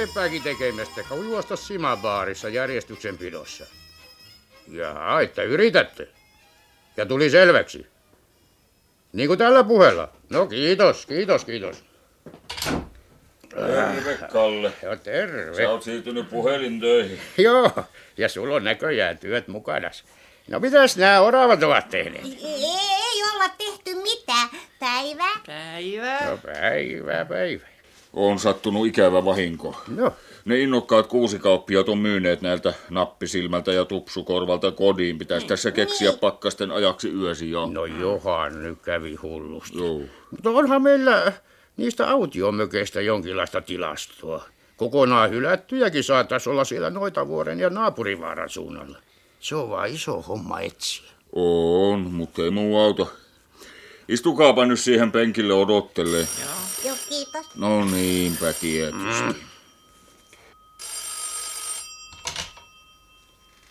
Tärkeämpääkin tekemistä kuin juosta Simabaarissa järjestyksen pidossa. Jaa, että yritätte. Ja tuli selväksi. Niin kuin tällä puheella. No kiitos, kiitos, kiitos. Terve, Kalle. Joo, terve. Sä oot siirtynyt puhelintöihin. Joo, ja sulla on näköjään työt mukana. No mitäs nämä oravat ovat tehneet? Ei olla tehty mitään. Päivä. Päivä. No päivä, päivä. On sattunut ikävä vahinko. No, Ne innokkaat kuusikauppiat on myyneet näiltä nappisilmältä ja tupsukorvalta kodin. Pitäisi tässä keksiä pakkasten ajaksi yösi jo. no johan nyt kävi hullusti. Joo. Mutta onhan meillä niistä autiomökeistä jonkinlaista tilastoa. Kokonaan hylättyjäkin saattaisi olla siellä Noitavuoren ja Naapurivaaran suunnalla. Se on vaan iso homma etsiä. On, mutta ei muu auto. Istukaapa nyt siihen penkille odottelee. Joo, kiitos. No niinpä tietysti.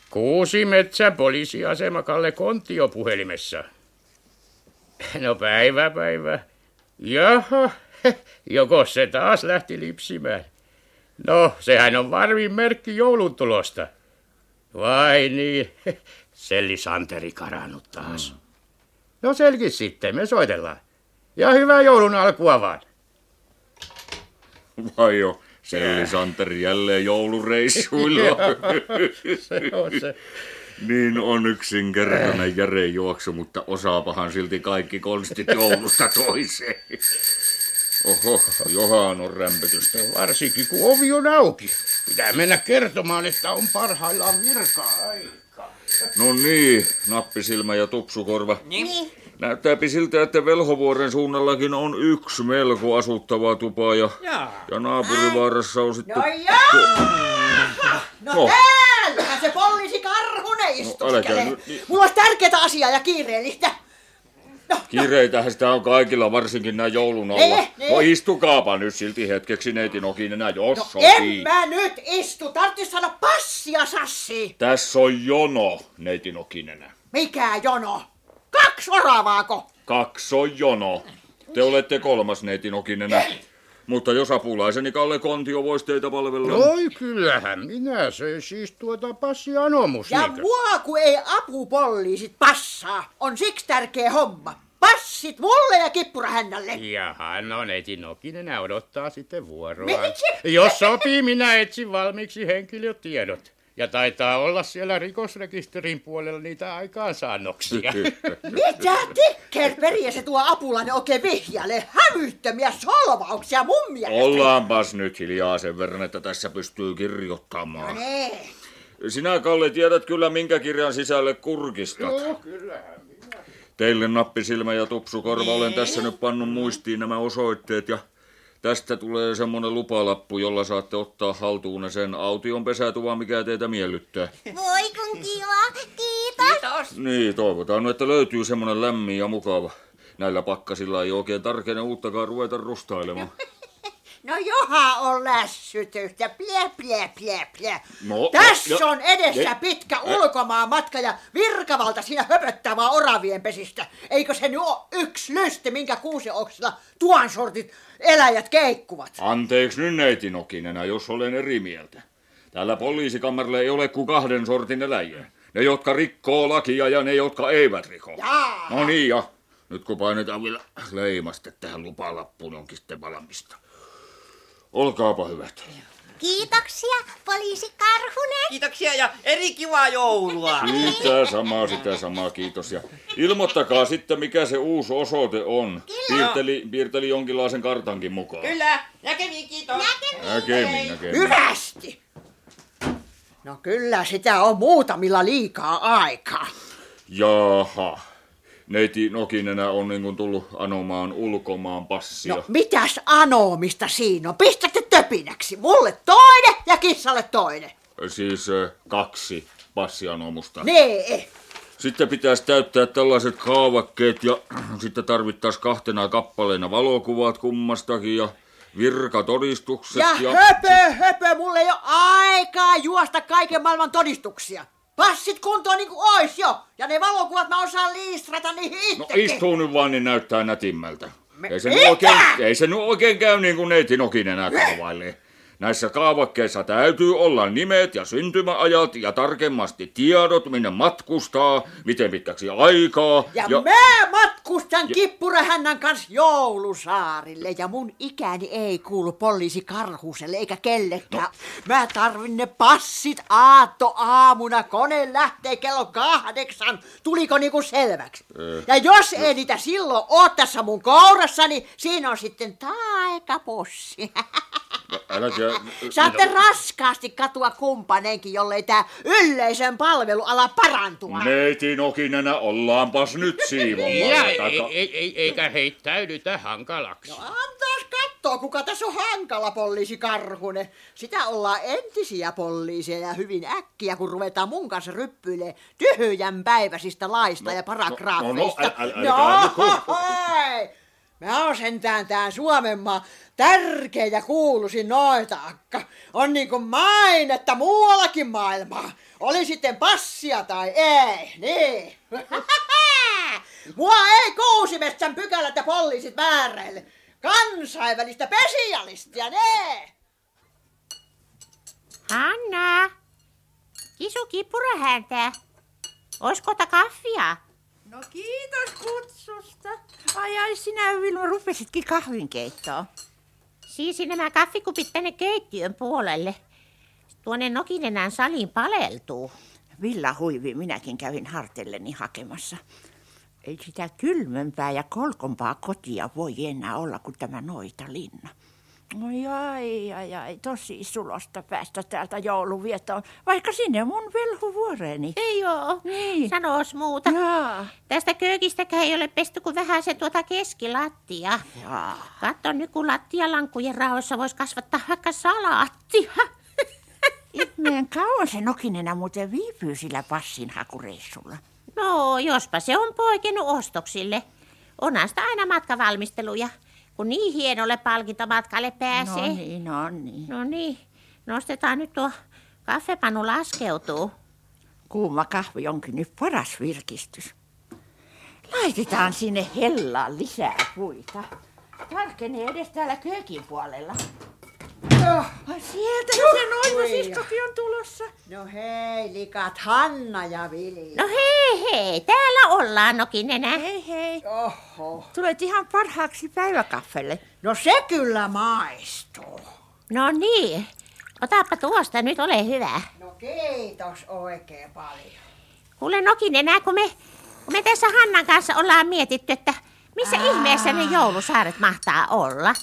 Kuusi metsä poliisiasema Kalle Kontio puhelimessa. No päivä, päivä. Jaha, joko se taas lähti lipsimään. No, sehän on varmin merkki joulun tulosta. Vai niin, Selli Santeri karannut taas. No selkis sitten, me soitellaan. Ja hyvää joulun alkua vaan. Vai jo, Selli Santeri jälleen joulureissuilla. Se on se. niin on yksinkertainen järe juoksu, mutta osaapahan silti kaikki konstit joulusta toiseen. Oho, johan on rämpötystä. Varsinkin kun ovi on auki. Pitää mennä kertomaan, että on parhaillaan virka-aika. No niin, nappisilmä ja tupsukorva. Niin. Näyttääpi siltä, että Velhovuoren suunnallakin on yksi melko asuttava tupa ja, Jaa. ja naapurivaarassa on sitten... No jaa! No, No. täällähän se poliisi Karhunen istuskelee. älkää nyt niin- Mulla olisi tärkeää asiaa ja kiireellistä. Kiireitähän sitä on kaikilla, varsinkin näin joulun alla. Ne, ne. No istukaapa nyt silti hetkeksi neiti Nokinen, jos No sopii. en mä nyt istu. Tarvitsisi saada passia sassi. Tässä on jono, neiti Nokinen. Mikä jono? Kaksi oravaako? Kaksi on jono. Te olette kolmas neiti Nokinen. Mutta jos apulaiseni Kalle Kontio voisi teitä palvella... Oi kyllähän, minä söin siis tuota passi anomus Ja mua kun ei apupolliisit passaa, on siksi tärkeä homma. Passit mulle ja kippurahännälle. Jaha, no neiti Nokinen odottaa sitten vuoroa. Miksi? Jos sopii, minä etsin valmiiksi henkilötiedot. Ja taitaa olla siellä rikosrekisterin puolella niitä aikaansaannoksia. Mitä tikkerperiä se tuo apulainen oikein vihjaile? Hävyttömiä solvauksia mun mielestä. Ollaanpas nyt hiljaa sen verran, että tässä pystyy kirjoittamaan. Nee. Sinä, Kalle, tiedät kyllä, minkä kirjan sisälle kurkistat. Teille nappisilmä ja tupsukorva olen tässä nyt pannut muistiin nämä osoitteet ja tästä tulee semmonen lupalappu, jolla saatte ottaa haltuun sen aution pesätuvan, mikä teitä miellyttää. Voi kun kiva. Kiitos. Kiitos. Niin, toivotaan että löytyy semmonen lämmin ja mukava. Näillä pakkasilla ei oikein tarkene uuttakaan ruveta rustailemaan. No joha on lässytystä. Plie, plie, plie, plie. No, Tässä no, on edessä ne- pitkä ulkomaan matka ja virkavalta siinä höpöttävää oravien pesistä. Eikö se nyt ole yksi lysti, minkä kuusioksilla tuon sortit eläjät keikkuvat? Anteeksi nyt neiti Nokinenä, jos olen eri mieltä. Täällä poliisikamarilla ei ole kuin kahden sortin eläjiä. Ne, jotka rikkoo lakia ja ne, jotka eivät riko. Jaa. No niin, ja nyt kun painetaan vielä leimaste tähän lupalappuun, onkin sitten valmista. Olkaapa hyvät. Kiitoksia, poliisi Karhunen. Kiitoksia ja eri kivaa joulua. Sitä samaa, sitä samaa, kiitos. Ja ilmoittakaa sitten, mikä se uusi osoite on. Piirteli, piirteli jonkinlaisen kartankin mukaan. Kyllä, näkemiin kiitos. Näkemin, näkemin. Hyvästi. No kyllä sitä on muutamilla liikaa aikaa. Jaha. Neiti Nokinenä on niin kuin tullut anomaan ulkomaan passia. No mitäs anomista siinä on? Pistätte töpinäksi. Mulle toinen ja kissalle toinen. Siis äh, kaksi passianomusta. Nee. Sitten pitäisi täyttää tällaiset kaavakkeet ja sitten tarvittaisiin kahtena kappaleena valokuvat kummastakin ja virkatodistukset. Ja höpö, höpö, mulle ei ole aikaa juosta kaiken maailman todistuksia. Passit kuntoon niin kuin ois jo. Ja ne valokuvat mä osaan liistrata niihin No itsekin. istuu nyt vaan, niin näyttää nätimmältä. Me- Ei se, nyt oikein, ei se nyt oikein käy niin kuin neiti Nokinen kaavailee. Näissä kaavakkeissa täytyy olla nimet ja syntymäajat ja tarkemmasti tiedot, minne matkustaa, miten pitkäksi aikaa. Ja, ja... mä matkustan ja... kippurahännän kanssa joulusaarille ja mun ikäni ei kuulu poliisi Karhuselle eikä kellekään. No. Mä tarvin ne passit aatto aamuna, kone lähtee kello kahdeksan. Tuliko niinku selväksi? Äh. Ja jos no. ei niitä silloin oo tässä mun kourassani, siinä on sitten taikapossi. Älkää... Saatte mitä... raskaasti katua kumppaneenkin, jollei tää yleisön palvelu ala parantua. Neiti Nokinenä, ollaanpas nyt siivomaan. Ja ei, ei, ei, eikä heittäydytä hankalaksi. No antaas kattoo, kuka tässä on hankala poliisi Karhunen. Sitä ollaan entisiä poliiseja ja hyvin äkkiä, kun ruvetaan mun kanssa ryppyilee tyhjän päiväisistä laista no, ja paragraafeista. No, no, no, äl, äl, äl, no, Mä oon sentään tää Suomenmaa tärkeä ja kuuluisin noita akka. On niinku mainetta muuallakin maailmaa. Oli sitten passia tai ei, niin. Mua ei kuusimetsän pykälät ja poliisit määräille. Kansainvälistä pesialistia, ne! Hanna! Kisu kipurahäntä. Oisko kaffia? No kiitos kutsusta. Ai ai, sinä Vilma rupesitkin kahvinkeittoon. Siis nämä kahvikupit tänne keittiön puolelle. Tuonne Nokinenään saliin paleltuu. Villa huivi minäkin kävin hartelleni hakemassa. Ei sitä kylmempää ja kolkompaa kotia voi enää olla kuin tämä noita linna. Oi ai, ai, ai, tosi sulosta päästä täältä jouluvietoon, vaikka sinne mun velhuvuoreeni. Ei oo, niin. sanoos muuta. Jaa. Tästä köykistäkään ei ole pesty kuin vähän se tuota keskilattia. Jaa. Katso nyt, kun lattialankkujen rahoissa voisi kasvattaa vaikka salaattia. Ihmeen kauan se nokinena muuten viipyy sillä passinhakureissulla. No, jospa se on poikenut ostoksille. Onhan sitä aina matkavalmisteluja kun niin hienolle palkintomatkalle pääsee. No niin, no niin. No niin, nostetaan nyt tuo kaffepanu laskeutuu. Kuuma kahvi onkin nyt paras virkistys. Laitetaan sinne hellaan lisää puita. Tarkenee edes täällä köökin puolella. Oh, sieltä no, se noimasiskokin on tulossa. No hei, likat Hanna ja Vili. No hei hei, täällä ollaan Nokinenä. Hei hei. Oho. Tulet ihan parhaaksi päiväkaffelle. No se kyllä maistuu. No niin, otapa tuosta nyt, ole hyvä. No kiitos oikein paljon. Kuule Nokinenä, kun me, kun me tässä Hannan kanssa ollaan mietitty, että missä Aa. ihmeessä ne joulusaaret mahtaa olla.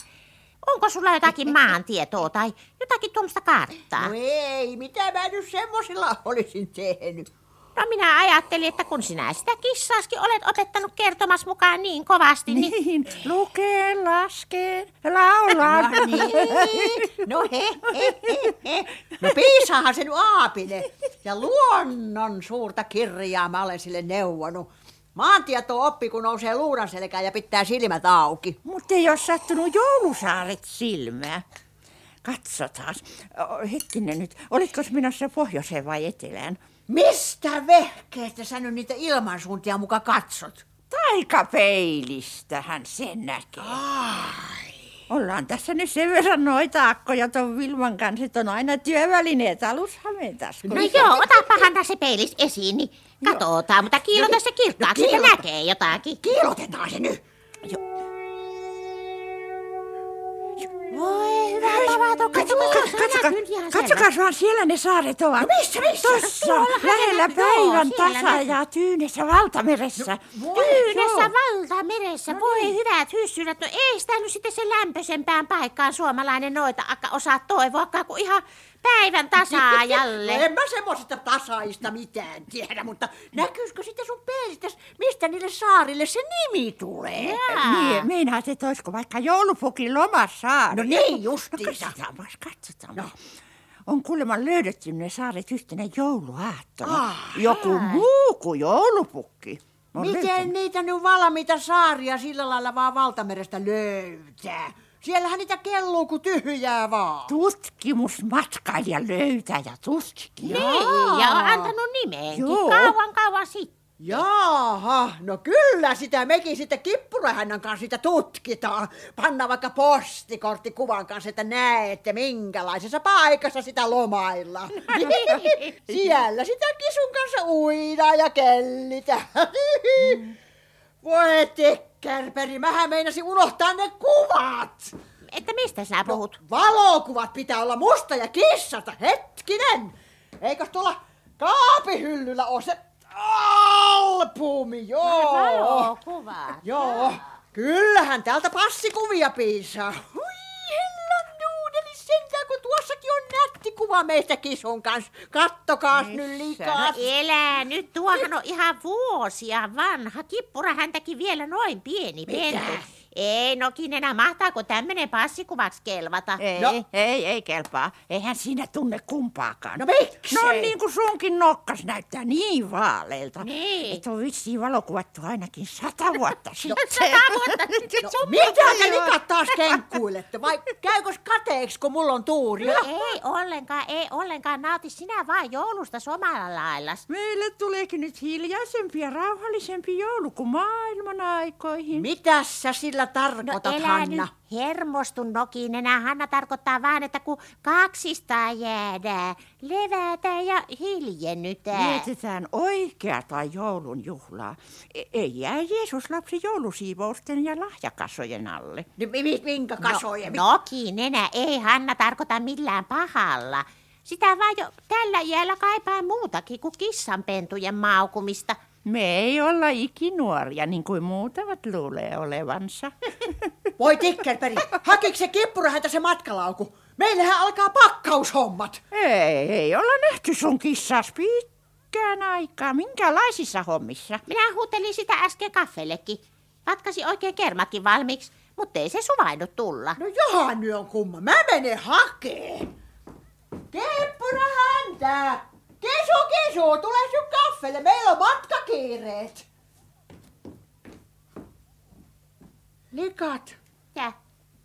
Onko sulla jotakin maantietoa tai jotakin tuommoista karttaa? No ei, mitä mä nyt semmosilla olisin tehnyt. No minä ajattelin, että kun sinä sitä kissaaskin olet opettanut kertomas mukaan niin kovasti, niin... niin lukee, laskee, laulaa. No niin. No he, he, he, he. No piisaahan se nyt aapine. Ja luonnon suurta kirjaa mä olen sille neuvonut. Maantieto oppi, kun nousee luudan selkään ja pitää silmät auki. Mutta ei ole sattunut joulusaaret silmää. Katsotaan. Hetkinen nyt, olitko menossa pohjoiseen vai etelään? Mistä vehkeestä sä nyt niitä ilmansuuntia muka katsot? Taikapeilistähän sen näkee. Ai. Ollaan tässä nyt sen verran noita akkoja ton Vilman kanssa, että on aina työvälineet alushameen No joo, otapahan se peilis esiin, niin katsotaan, mutta kiilota se kirkkaaksi, no, että näkee jotakin. Kiilotetaan se nyt. Jo. Voi hyvä tavaton, katsokaa, katsokaa, katsokaa vaan siellä ne saaret ovat. No missä, missä? Tuossa, lähellä päivän tasa ja Tyynessä valtameressä. No, tyynessä valtameressä, no, voi niin. hyvät hyssyrät. No ei sitä nyt sitten se lämpöisempään paikkaan suomalainen noita akka osaa toivoakaan, kuin ihan päivän tasaajalle. en mä semmoisesta tasaista mitään tiedä, mutta näkyisikö sitten sun peilistä, mistä niille saarille se nimi tulee? Niin, meinaat, että olisiko vaikka joulupukin lomasaari. No niin justiinsa. No katsotaan, katsotaan. No. On kuulemma löydetty ne saaret yhtenä jouluaattona. Ah, Joku muu kuin joulupukki. Miten löytänyt. niitä nyt valmiita saaria sillä lailla vaan valtamerestä löytää? Siellähän niitä kelluu kuin tyhjää vaan. Tutkimusmatkailija löytää ja tutkii. Niin, ja on antanut nimeenkin. Joo. Kauan kauan sitten. Jaaha, no kyllä sitä mekin sitten kippurahännan kanssa sitä tutkitaan. Panna vaikka postikortti kuvan kanssa, että näette minkälaisessa paikassa sitä lomailla. Siellä sitä kisun kanssa uidaan ja kellitä. Voi tekkerperi, mähän meinasin unohtaa ne kuvat. Että mistä sinä puhut? Valokuvat pitää olla musta ja kissata, hetkinen. Eikös tuolla kaapihyllyllä ole se albumi, joo. Valokuvat. Joo, kyllähän täältä passikuvia piisaa. Hui sentään, kun tuossakin on nätti kuva meistä kisun kanssa. Kattokaas nyt No likas. elää nyt, tuohan on ihan vuosia vanha. Kippura häntäkin vielä noin pieni pentu. Ei nokin enää, mahtaako tämmönen passikuvaksi kelvata? Ei, No. no. ei, ei kelpaa. Eihän siinä tunne kumpaakaan. No miksi? No niin kuin sunkin nokkas näyttää niin vaaleilta. Niin. Että on vissiin valokuvattu ainakin sata vuotta sitten. Sata vuotta sitten. No, mitä te likat taas kenkkuilette? Vai käykös kateeksi, kun mulla on tuuri? No ei ollenkaan, ei ollenkaan. Nauti sinä vaan joulusta omalla laillas. Meille tuleekin nyt hiljaisempi ja rauhallisempi joulu kuin maailman aikoihin. Mitäs sä sillä No tarkoitat, elää Hanna? nyt hermostu nokin enää. Hanna tarkoittaa vaan, että kun kaksistaan jäädään, levätään ja hiljennytään. Vietetään oikeata joulun juhlaa. E- Ei jää Jeesus lapsi joulusiivousten ja lahjakassojen alle. Mi- minkä kasoja? No, nokin enää ei Hanna tarkoita millään pahalla. Sitä vaan jo tällä iällä kaipaa muutakin kuin kissanpentujen maukumista. Me ei olla ikinuoria, niin kuin muutavat luulee olevansa. Voi tikkerperi, hakiko se kippura se matkalauku? Meillähän alkaa pakkaushommat. ei, ei olla nähty sun kissas pitkään aikaa. Minkälaisissa hommissa? Minä huutelin sitä äsken kaffelekin. Vatkasi oikein kermakin valmiiksi, mutta ei se suvainnut tulla. No johan nyt on kumma. Mä menen hakee. Kippura häntä! Kesu, kesu, tule sun kaffelle. Meillä on matkakiireet. Likat, Ja,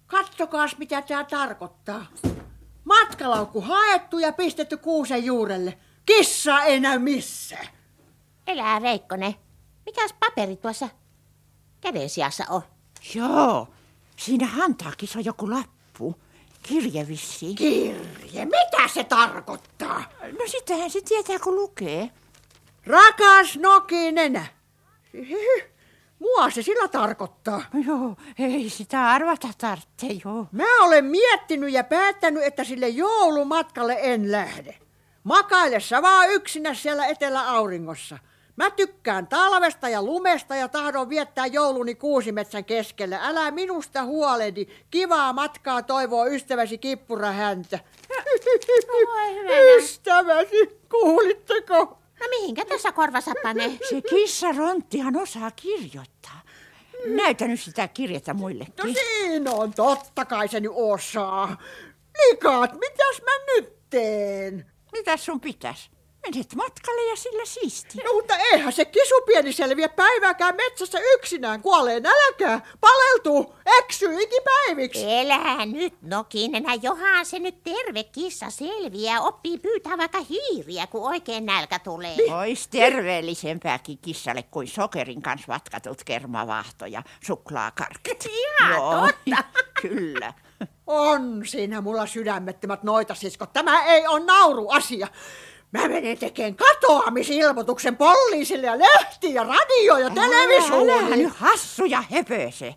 kattokaas mitä tää tarkoittaa. Matkalaukku haettu ja pistetty kuusen juurelle. Kissa ei näy missään. elää Veikkonen. Mikäs paperi tuossa käden sijassa on? Joo, siinä hantaakin on joku lappu. Kirje vissiin. Kirje, mitä se tarkoittaa? No sitähän se tietää, kun lukee. Rakas Nokinenä. Hyhy, Mua se sillä tarkoittaa. Joo, ei sitä arvata tarvitse, joo. Mä olen miettinyt ja päättänyt, että sille joulumatkalle en lähde. Makailessa vaan yksinä siellä etelä-auringossa. Mä tykkään talvesta ja lumesta ja tahdon viettää jouluni kuusimetsän keskellä. Älä minusta huoledi. Kivaa matkaa toivoo ystäväsi kippura häntä. Ystäväsi, kuulitteko? No mihinkä tässä korvassa panee? Se kissa Ronttihan osaa kirjoittaa. Näytä nyt sitä kirjettä No muillekin. siinä on, totta kai se nyt osaa. Likat, mitäs mä nyt teen? Mitäs sun pitäis? Menet matkalle ja sillä siisti. No mutta eihän se kisupieni selviä päivääkään metsässä yksinään. Kuolee nälkää, paleltuu, eksyy ikipäiviksi. Elää nyt nokinenä, johan se nyt terve kissa selviää, oppii pyytää vaikka hiiriä, kun oikein nälkä tulee. Ois terveellisempääkin kissalle kuin sokerin kanssa vatkatut kermavaahto ja suklaakarkit. Ihan totta. kyllä. On siinä mulla sydämettömät noitasiskot. Tämä ei ole nauruasia. Mä menen tekemään katoamisilmoituksen poliisille ja lehtiin ja radio ja Älä televisioon. nyt hassu ja höpöse.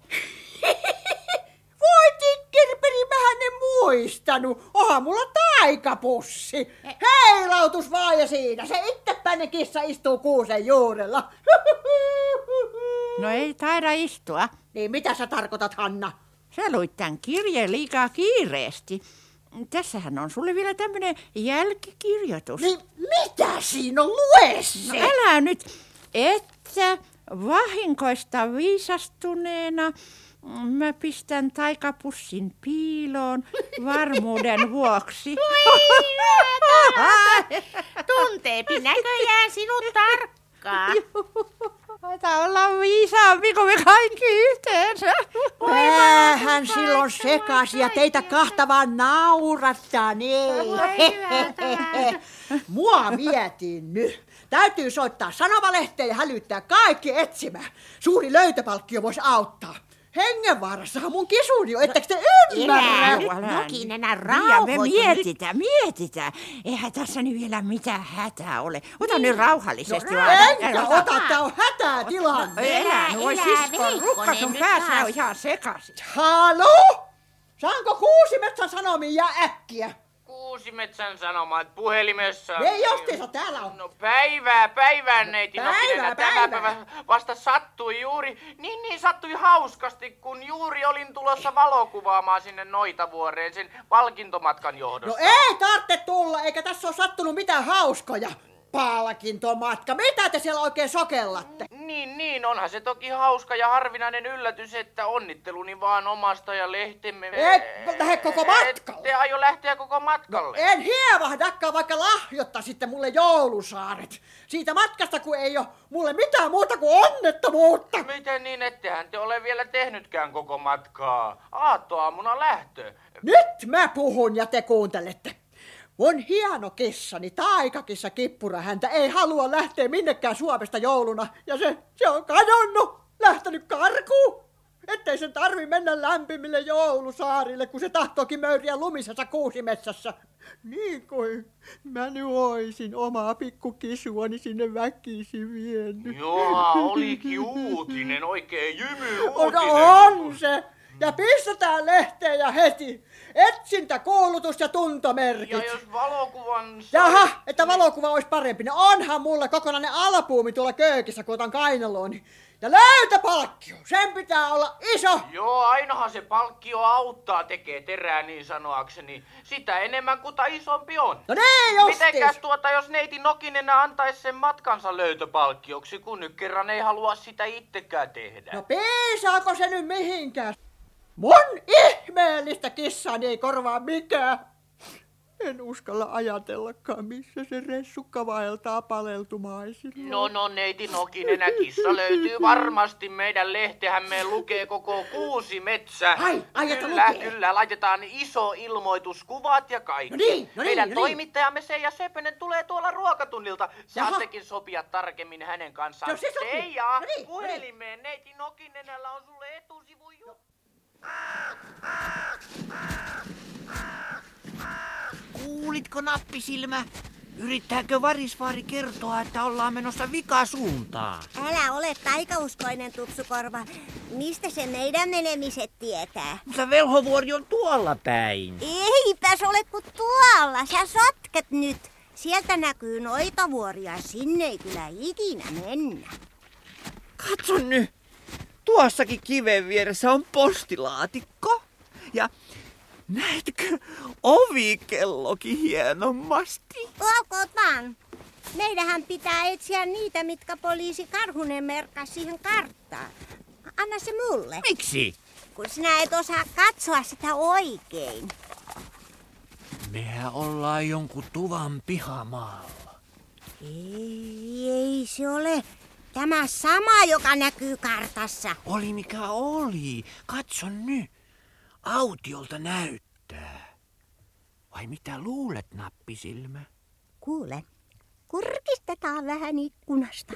Voi tikkirperi, mähän en muistanut. Onhan mulla taikapussi. Heilautus vaan ja siinä. Se itsepäinen kissa istuu kuusen juurella. No ei taida istua. Niin mitä sä tarkoitat, Hanna? Sä luit tämän kirjeen liikaa kiireesti. Tässähän on sulle vielä tämmönen jälkikirjoitus. Niin mitä siinä on? Lue se! No älä nyt, että vahinkoista viisastuneena mä pistän taikapussin piiloon varmuuden vuoksi. Tunteepi näköjään sinut tarkkaan. Taitaa olla viisaampi kuin me kaikki yhteensä. Päähän silloin sekasi ja teitä kahta vaan naurattaa, niin. Mua vietiin nyt. Täytyy soittaa sanomalehteen ja hälyttää kaikki etsimään. Suuri löytöpalkkio voisi auttaa. Hengenvaarassahan mun kisuni jo, etteikö te ymmärrä? Elä, Jokinen, Ja rauhoitu me nyt. mietitään, mietitään. Eihän tässä nyt vielä mitään hätää ole. Ota nyt rauhallisesti No, vaan. enkä ota, tää on hätätilanne. Elä, no voi elä, sisko, rukka sun nyt päässä on ihan sekaisin. Halo? Saanko Kuusimetsän sanomia äkkiä? Kuusimetsän sanomat puhelimessa. Ei justiinsa täällä on. No päivää, päivää neiti Päivää. Tämä päivää. päivä vasta sattui juuri, niin niin sattui hauskasti, kun juuri olin tulossa valokuvaamaan sinne Noitavuoreen sen palkintomatkan No johdosta. ei tarvitse tulla, eikä tässä ole sattunut mitään hauskoja. Palkintomatka, mitä te siellä oikein sokellatte? Niin, niin, onhan se toki hauska ja harvinainen yllätys, että onnitteluni vaan omasta ja lehtemme. Et lähde koko matkalle. Te aio lähteä koko matkalle. En hievahdakaan, vaikka lahjoittaisitte mulle joulusaaret. Siitä matkasta, kun ei ole mulle mitään muuta kuin onnettomuutta. Miten niin, ettehän te ole vielä tehnytkään koko matkaa? Aattoaamuna lähtö. Nyt mä puhun ja te kuuntelette. Mun hieno kissani, taikakissa kippura häntä, ei halua lähteä minnekään Suomesta jouluna. Ja se, se on kadonnut, lähtenyt karkuun. Ettei sen tarvi mennä lämpimille joulusaarille, kun se tahtookin möyriä lumisessa kuusimetsässä. Niin kuin mä nyt oisin omaa pikkukisuani sinne väkisin vienyt. Joa, olikin uutinen, oikein jymy No uutinen. on se! Ja pistetään lehteen ja heti. Etsintä, koulutus ja tuntomerkit. Ja jos valokuvan... Jaha, että valokuva olisi parempi. No onhan mulla kokonainen albuumi tuolla köykissä, kun otan kainalooni. Ja löytöpalkkio, sen pitää olla iso. Joo, ainahan se palkkio auttaa tekee terää niin sanoakseni. Sitä enemmän kuin ta isompi on. No niin Mitenkäs tuota, jos neiti Nokinen antaisi sen matkansa löytöpalkkioksi, kun nyt kerran ei halua sitä itsekään tehdä? No piisaako se nyt mihinkään? Mun ihmeellistä kissani ei korvaa mikään. En uskalla ajatellakaan, missä se ressukka vaeltaa paleltumaisilla. No no, neiti Nokinen, kissa löytyy varmasti. Meidän lehtehän me lukee koko kuusi metsä. Ai, ai, Kyllä, lukee. kyllä, laitetaan iso ilmoitus, kuvat ja kaikki. No niin, no niin, Meidän no niin. toimittajamme Seija Sepönen tulee tuolla ruokatunnilta. Jaha. Saattekin sopia tarkemmin hänen kanssaan. No se sopii. Seija, No niin, no niin. puhelimeen, neiti Nokinenällä on sulle etusivu ju- Kuulitko nappisilmä? Yrittääkö varisvaari kertoa, että ollaan menossa vikasuuntaan? Älä ole taikauskoinen, Tupsukorva. Mistä se meidän menemiset tietää? Mutta velhovuori on tuolla päin. Eipäs ole kuin tuolla. Sä sotket nyt. Sieltä näkyy noita vuoria. Sinne ei kyllä ikinä mennä. Katso nyt. Tuossakin kiven vieressä on postilaatikko. Ja näetkö ovikellokin hienommasti? Olkoot vaan. Meidähän pitää etsiä niitä, mitkä poliisi Karhunen merkkasi siihen karttaan. Anna se mulle, Miksi? kun sinä et osaa katsoa sitä oikein. Mehän ollaan jonkun tuvan pihamaalla. Ei, ei se ole tämä sama, joka näkyy kartassa. Oli mikä oli. Katso nyt. Autiolta näyttää. Vai mitä luulet, nappisilmä? Kuule, kurkistetaan vähän ikkunasta.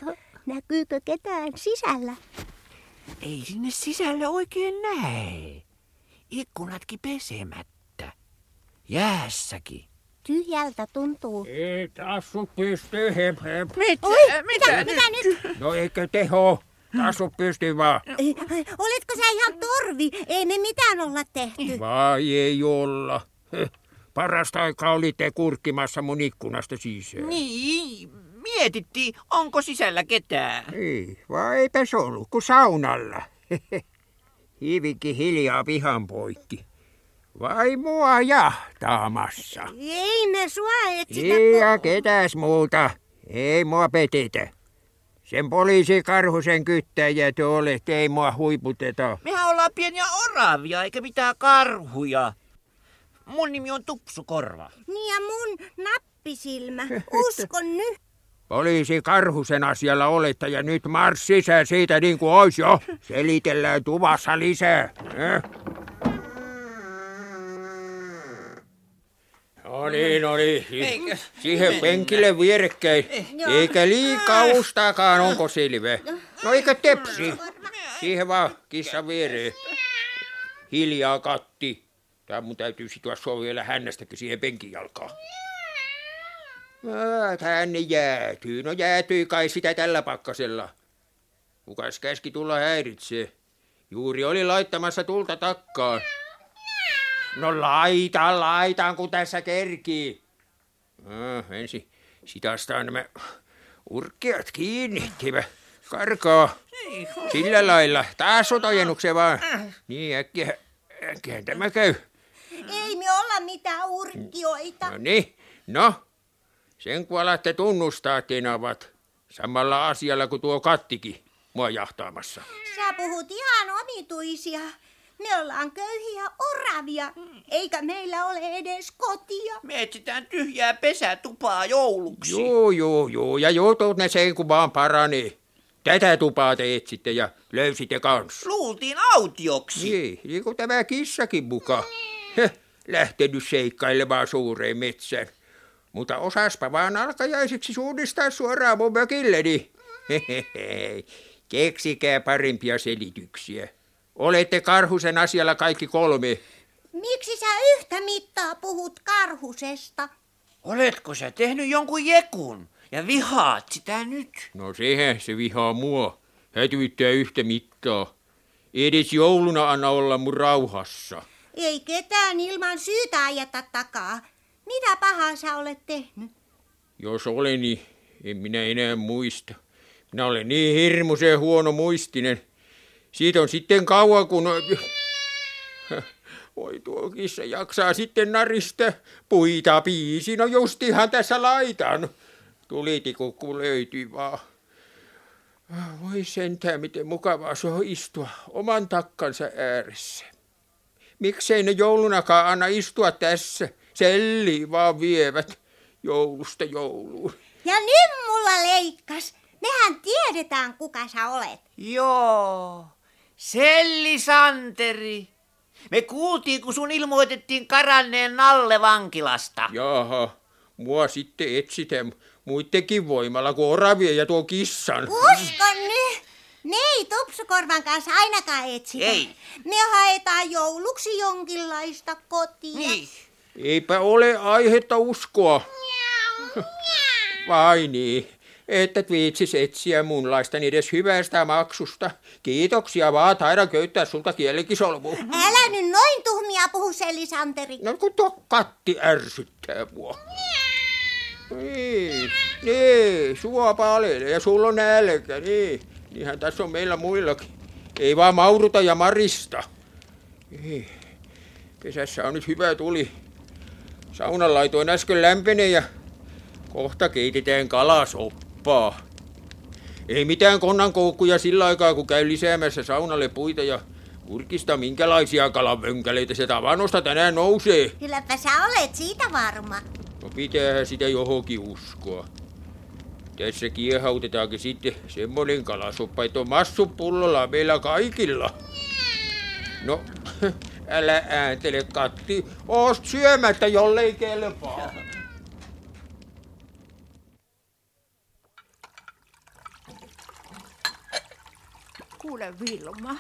Näkyykö ketään sisällä? Ei sinne sisälle oikein näe. Ikkunatkin pesemättä. Jäässäkin. Tyhjältä tuntuu. Ei tassu pystyy, hep hep. Mitä? Oi, mitä, mitä nyt? No eikö teho? Tassu pystyy vaan. Oletko sä ihan torvi? Ei me mitään olla tehty. Vai ei olla. Parasta aikaa olitte kurkkimassa mun ikkunasta sisään. Niin, mietittiin, onko sisällä ketään. Ei, vai eipäs ollut, kun saunalla. Hiivikin hiljaa pihan poikki. Vai mua jahtaamassa? Ei me sua etsitä. Ei ja ketäs muuta. Ei mua petetä. Sen poliisi karhusen kyttäjä te olette, ei mua huiputeta. Mehän ollaan pieniä oravia, eikä mitään karhuja. Mun nimi on Tupsukorva. Niin ja mun nappisilmä. Uskon nyt. Poliisi Karhusen asialla olette ja nyt mars sisään siitä niin kuin ois jo. Selitellään tuvassa lisää. Eh? No niin, no niin. Si- Siihen penkille vierekkäin. Eikä liikaa ustaakaan, onko Silve? No eikä tepsi. Siihen vaan kissa viereen. Hiljaa katti. Tää mun täytyy sitoa sua vielä hännästäkin siihen penkin jalkaan. No, tänne jäätyy. No jäätyi kai sitä tällä pakkasella. Kukas käski tulla häiritsee? Juuri oli laittamassa tulta takkaan. No laita, laitaan, kun tässä kerkii. No, ensin sitastaan nämä urkeat kiinni, kivä. Karkaa. Sillä lailla. Taas on ojennuksen vaan. Niin, äkkiä, äkkiä tämä käy. Ei me olla mitään urkioita. No niin, no. Sen kun alatte tunnustaa, tenavat. Samalla asialla kuin tuo kattikin mua jahtaamassa. Sä puhut ihan omituisia. Me ollaan köyhiä oravia, eikä meillä ole edes kotia. Me etsitään tyhjää pesätupaa jouluksi. Joo, joo, joo. Ja jutut ne sen kun vaan paranee. Tätä tupaa te etsitte ja löysitte kans. Luultiin autioksi. Niin, niin kuin tämä kissakin muka. Heh, lähtenyt seikkailemaan suureen metsään. Mutta osaspa vaan alkajaisiksi suunnistaa suoraan mun mökilleni. Hehehe. Keksikää parimpia selityksiä. Olette Karhusen asialla kaikki kolme. Miksi sä yhtä mittaa puhut karhusesta? Oletko sä tehnyt jonkun jekun ja vihaat sitä nyt? No sehän se vihaa mua. Hätyyttää yhtä mittaa. Edes jouluna anna olla mun rauhassa. Ei ketään ilman syytä ajata takaa. Mitä pahaa sä olet tehnyt? Jos olen, niin en minä enää muista. Minä olen niin hirmuisen huono muistinen. Siitä on sitten kauan, kun... Voi tuo kissa jaksaa sitten narista puita piisi. No just ihan tässä laitan. Tulitikukku löytyi vaan. Voi sentään, miten mukavaa se on istua oman takkansa ääressä. Miksei ne joulunakaan anna istua tässä? Selli vaan vievät joulusta jouluun. Ja nyt mulla leikkas. Mehän tiedetään, kuka sä olet. Joo, Selli Santeri. Me kuultiin, kun sun ilmoitettiin karanneen Nalle vankilasta. Jaha, mua sitten etsitään muittenkin voimalla kuin oravien ja tuo kissan. Uskon nyt. Ne ei Tupsukorvan kanssa ainakaan etsitä. Ei. Me haetaan jouluksi jonkinlaista kotia. Niin. Eipä ole aihetta uskoa. Vai niin, että viitsis etsiä munlaista edes hyvästä maksusta. Kiitoksia vaan, taidan köyttää sulta kielikisolmu. Älä nyt noin tuhmia puhu, Selli Santeri. No kun tuo katti ärsyttää mua. Niin, niin, sua palelee ja sulla on nälkä, niin. Niinhän tässä on meillä muillakin. Ei vaan Mauruta ja Marista. Niin. Kesässä on nyt hyvä tuli. Saunan laitoin äsken lämpenee ja kohta keitetään kalasoppaa. Ei mitään konnankoukkuja sillä aikaa, kun käy lisäämässä saunalle puita ja kurkista minkälaisia kalavönkäleitä se tavannosta tänään nousee. Kylläpä sä olet siitä varma. No pitäähän sitä johonkin uskoa. Tässä kiehautetaankin sitten semmoinen kalasoppa, että on massupullolla meillä kaikilla. No, älä ääntele, Katti. Oost syömättä, jollei kelpaa. Kuule Vilma,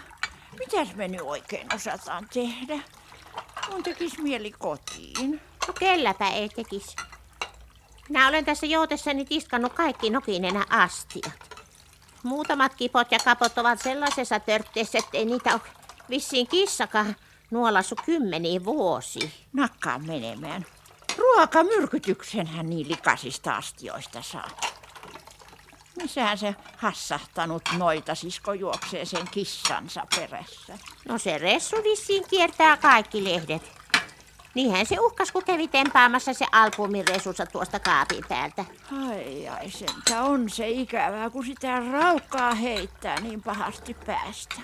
mitäs me nyt oikein osataan tehdä? Mun tekis mieli kotiin. No kelläpä ei tekisi. Minä olen tässä joutessani tiskannut kaikki nokinenä astiat. Muutamat kipot ja kapot ovat sellaisessa törtteessä, ettei niitä ole vissiin kissakaan nuolasu kymmeniin vuosi. Nakkaa menemään. Ruokamyrkytyksenhän niin likaisista astioista saa. Missähän se hassahtanut noita sisko juoksee sen kissansa perässä? No se ressu vissiin kiertää kaikki lehdet. Niinhän se uhkas, kun kävi tempaamassa se albumin resussa tuosta kaapin päältä. Ai ai, sentä on se ikävää, kun sitä raukkaa heittää niin pahasti päästä.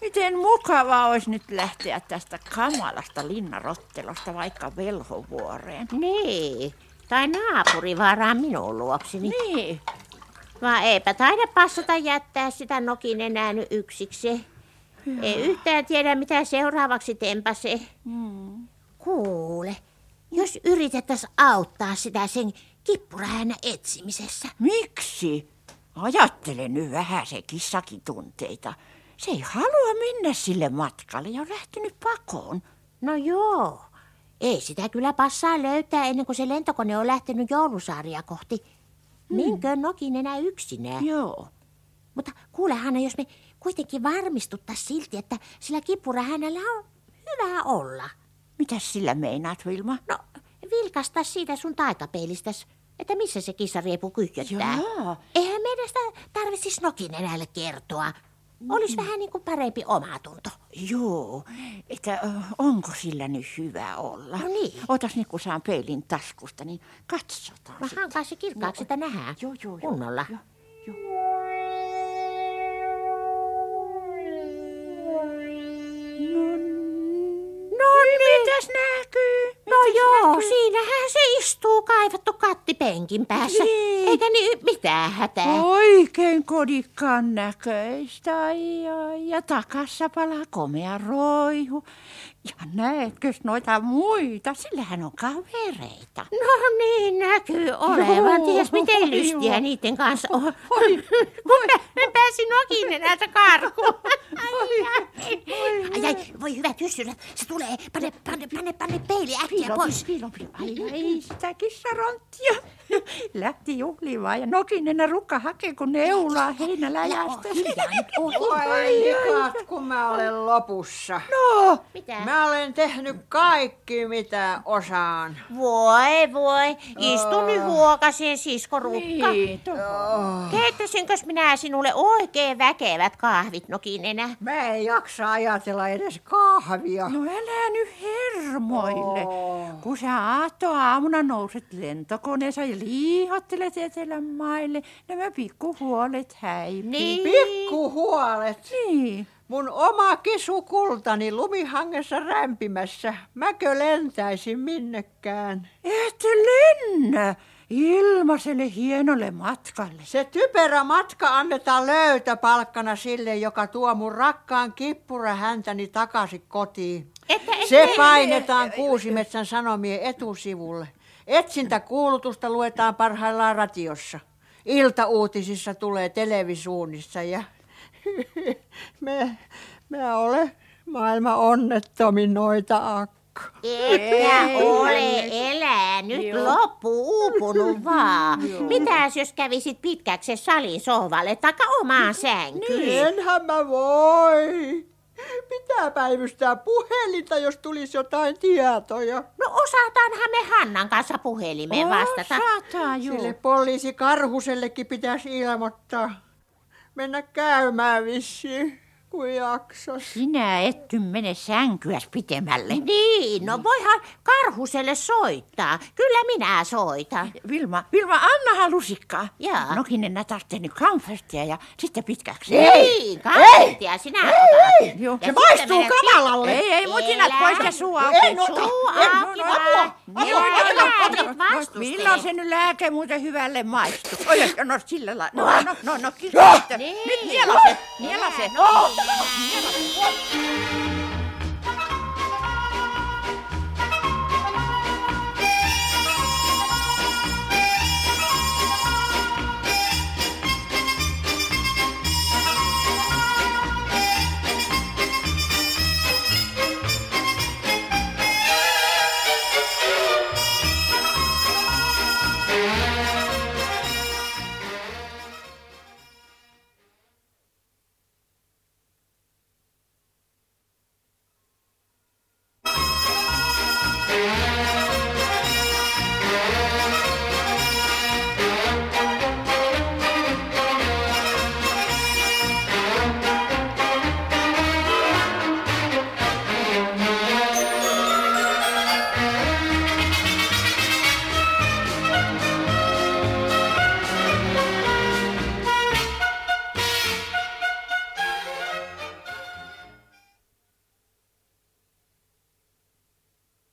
Miten mukava olisi nyt lähteä tästä kamalasta linnarottelosta vaikka velhovuoreen. Niin, Tai naapuri varaan minun luokseni. Niin. Vaan eipä taida passata jättää sitä nokin enää nyt yksiksi. Ei yhtään tiedä, mitä seuraavaksi tempasee. Mm. Kuule, jos yritettäisiin auttaa sitä sen kippurahännä etsimisessä. Miksi? Ajattele nyt vähän se kissakin tunteita. Se ei halua mennä sille matkalle ja on lähtenyt pakoon. No joo, ei sitä kyllä passaa löytää ennen kuin se lentokone on lähtenyt joulusaaria kohti. Menkö nokin enää yksinään? Joo. Mutta kuule Hanna, jos me kuitenkin varmistuttaisiin silti, että sillä kippurahännällä on hyvä olla. Mitäs sillä meinaat, Vilma? No, vilkasta siitä sun taikapeilistäs, että missä se kissariepu kyhjöttää. Joo. Eihän meidän sitä tarvitsisi nokin enää kertoa. Olisi vähän niin kuin parempi omatunto. Joo, että onko sillä nyt hyvä olla? No niin. Otas nyt kun saan peilin taskusta, niin katsotaan. No sit. hankaa se kirkkaaksi, että nähdään Joo, joo, joo. kunnolla. Joo, joo. No niin. Mitäs näkyy? No Mitäs joo, näkyy? istuu kaivattu katti penkin päässä. Niin. Eikä niin mitään hätää. Oikein kodikkaan näköistä. Ai, ai, ja takassa palaa komea roihu. Ja näetkö noita muita? Sillähän on kavereita. No niin, näkyy olevan. Joo, Ties miten lystiä niiden kanssa on. Kun mä, mä pääsin nokin enää karkuun. Ai, ai, voi hyvät ystävät, se tulee. Pane, pane, pane, pane peili äkkiä pois. piilo, piilo. Ai, ai, sitä kissaronttia. Lähti juhlimaan ja Nokinen rukka hakee, kun neulaa heinäläjästä. Oo Voi likat, kun mä olen lopussa. No, Mitä? Mä olen tehnyt kaikki, mitä osaan. Voi, voi. Istu nyt huokasen, sisko Rukka. niin, Keittäisinkös minä sinulle oikein väkevät kahvit nokin enää? Mä en jaksa ajatella edes kahvia. No älä nyt hermoille. Oo. Kun sä aamuna nouset lentokoneessa ja liihottelet etelämaille, nämä pikkuhuolet häipyy. Niin. Pikkuhuolet. Niin. Mun oma kisukultani lumihangessa rämpimässä. Mäkö lentäisin minnekään? Et lennä ilmaiselle hienolle matkalle. Se typerä matka annetaan löytöpalkkana sille, joka tuo mun rakkaan kippura häntäni takaisin kotiin. Että, et, Se painetaan Kuusimetsän Sanomien etusivulle. Etsintäkuulutusta luetaan parhaillaan radiossa. Iltauutisissa tulee televisuunnissa ja me, me ole maailman onnettomin noita akka. Etkä ole elänyt, loppu uupunut vaan. Mitäs jos kävisit pitkäksi salin sohvalle taka omaan sänkyyn? Enhän mä voi. Pitää päivystää puhelinta, jos tulisi jotain tietoja. No osataanhan me Hannan kanssa puhelimeen vastata. Osataan, juu. Sille poliisi Karhusellekin pitäisi ilmoittaa. Mennä käymään vissiin, kun jaksas. Sinä et mene sänkyäs pitemmälle. Niin, no voihan Karhuselle soittaa. Kyllä minä soitan. Vilma, Vilma, annahan lusikkaa. Jaa. Nokinen nätästä nyt kamfertia ja sitten pitkäksi. Niin, kannattia sinä otat. Joo. Ja Se sitten maistuu menet kamalalle. Ei, ei, mutinat pois ja suu No auki. ei, no, Suu ei, auki no, vaan. Joo. Milloin se nyt lääke muuten hyvälle maistuu? Oi, no sillä lailla. No, no, no, no, kirjoita. Niin. Nyt nielase, nielase. No, nielase. What?